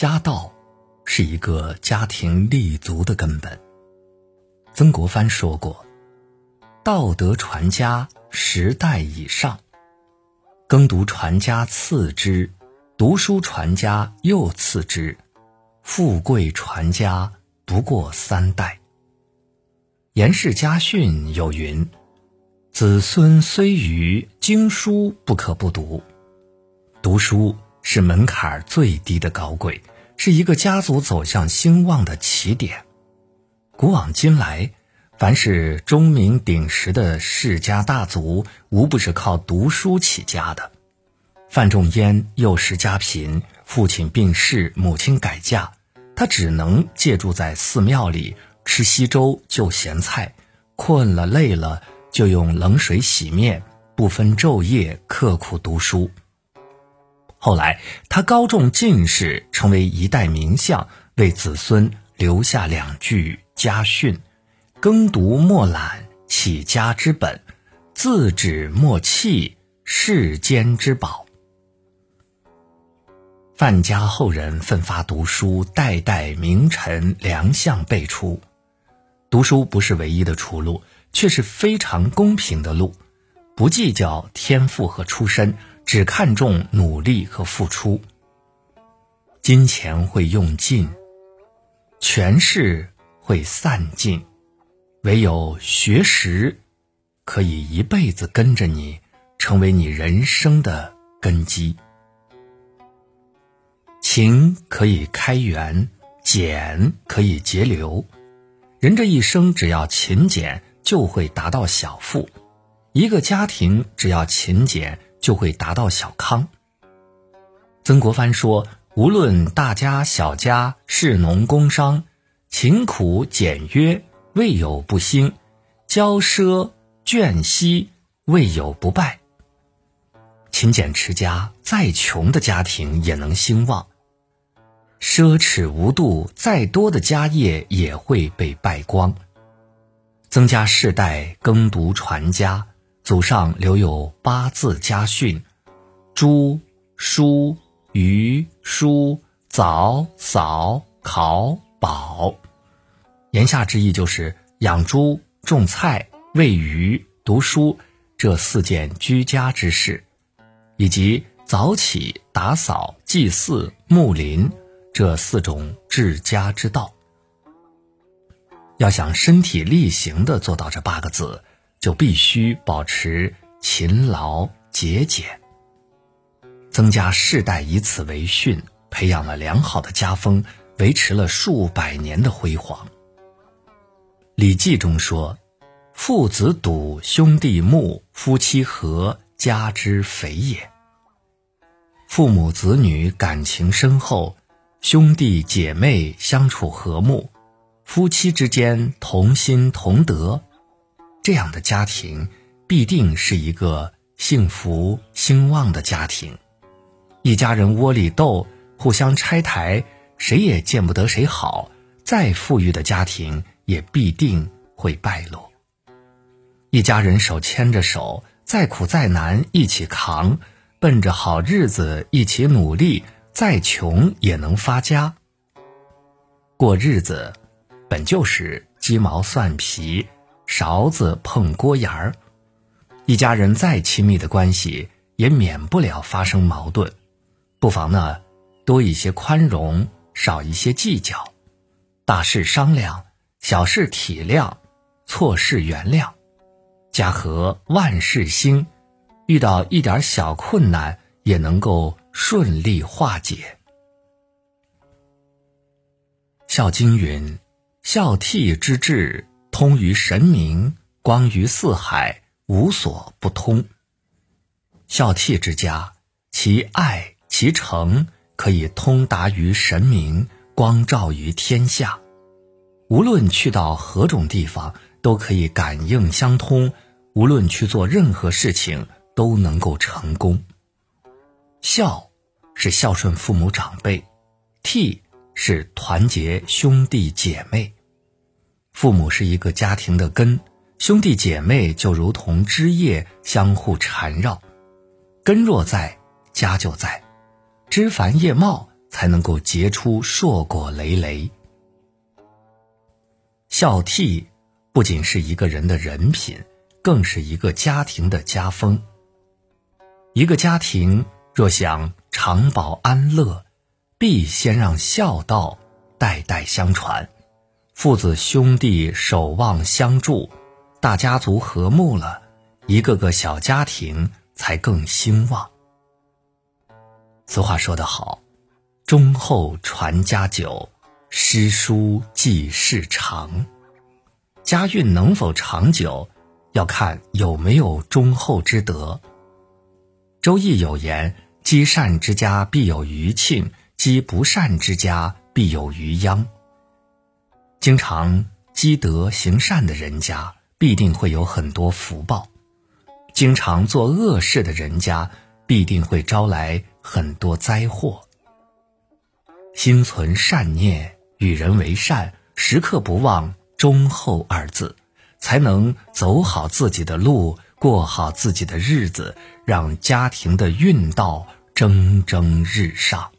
家道是一个家庭立足的根本。曾国藩说过：“道德传家，十代以上；耕读传家次之，读书传家又次之，富贵传家不过三代。”严氏家训有云：“子孙虽愚，经书不可不读。”读书是门槛最低的高贵，是一个家族走向兴旺的起点。古往今来，凡是钟鸣鼎食的世家大族，无不是靠读书起家的。范仲淹幼时家贫，父亲病逝，母亲改嫁，他只能借住在寺庙里，吃稀粥就咸菜，困了累了就用冷水洗面，不分昼夜刻苦读书。后来，他高中进士，成为一代名相，为子孙留下两句家训：“耕读莫懒，起家之本；自止莫弃，世间之宝。”范家后人奋发读书，代代名臣良相辈出。读书不是唯一的出路，却是非常公平的路，不计较天赋和出身。只看重努力和付出。金钱会用尽，权势会散尽，唯有学识可以一辈子跟着你，成为你人生的根基。勤可以开源，俭可以节流。人这一生只要勤俭，就会达到小富；一个家庭只要勤俭。就会达到小康。曾国藩说：“无论大家小家，士农工商，勤苦俭约，未有不兴；骄奢倦息，未有不败。勤俭持家，再穷的家庭也能兴旺；奢侈无度，再多的家业也会被败光。增加世代耕读传家。”祖上留有八字家训：猪、书、鱼、书、早、扫、考、保。言下之意就是养猪、种菜、喂鱼、读书这四件居家之事，以及早起、打扫、祭祀、牧林这四种治家之道。要想身体力行的做到这八个字。就必须保持勤劳节俭。曾家世代以此为训，培养了良好的家风，维持了数百年的辉煌。《礼记》中说：“父子笃，兄弟睦，夫妻和，家之肥也。”父母子女感情深厚，兄弟姐妹相处和睦，夫妻之间同心同德。这样的家庭必定是一个幸福兴旺的家庭。一家人窝里斗，互相拆台，谁也见不得谁好。再富裕的家庭也必定会败落。一家人手牵着手，再苦再难一起扛，奔着好日子一起努力，再穷也能发家。过日子本就是鸡毛蒜皮。勺子碰锅沿儿，一家人再亲密的关系也免不了发生矛盾，不妨呢多一些宽容，少一些计较，大事商量，小事体谅，错事原谅，家和万事兴，遇到一点小困难也能够顺利化解。《孝经》云：“孝悌之志。”通于神明，光于四海，无所不通。孝悌之家，其爱其诚，可以通达于神明，光照于天下。无论去到何种地方，都可以感应相通；无论去做任何事情，都能够成功。孝是孝顺父母长辈，悌是团结兄弟姐妹。父母是一个家庭的根，兄弟姐妹就如同枝叶相互缠绕，根若在，家就在；枝繁叶茂，才能够结出硕果累累。孝悌不仅是一个人的人品，更是一个家庭的家风。一个家庭若想长保安乐，必先让孝道代代相传，父子兄弟守望相助，大家族和睦了，一个个小家庭才更兴旺。俗话说得好，“忠厚传家久，诗书继世长。”家运能否长久，要看有没有忠厚之德。周易有言：“积善之家必有余庆，积不善之家必有余殃。”经常积德行善的人家，必定会有很多福报；经常做恶事的人家，必定会招来很多灾祸。心存善念，与人为善，时刻不忘忠厚二字，才能走好自己的路。过好自己的日子，让家庭的运道蒸蒸日上。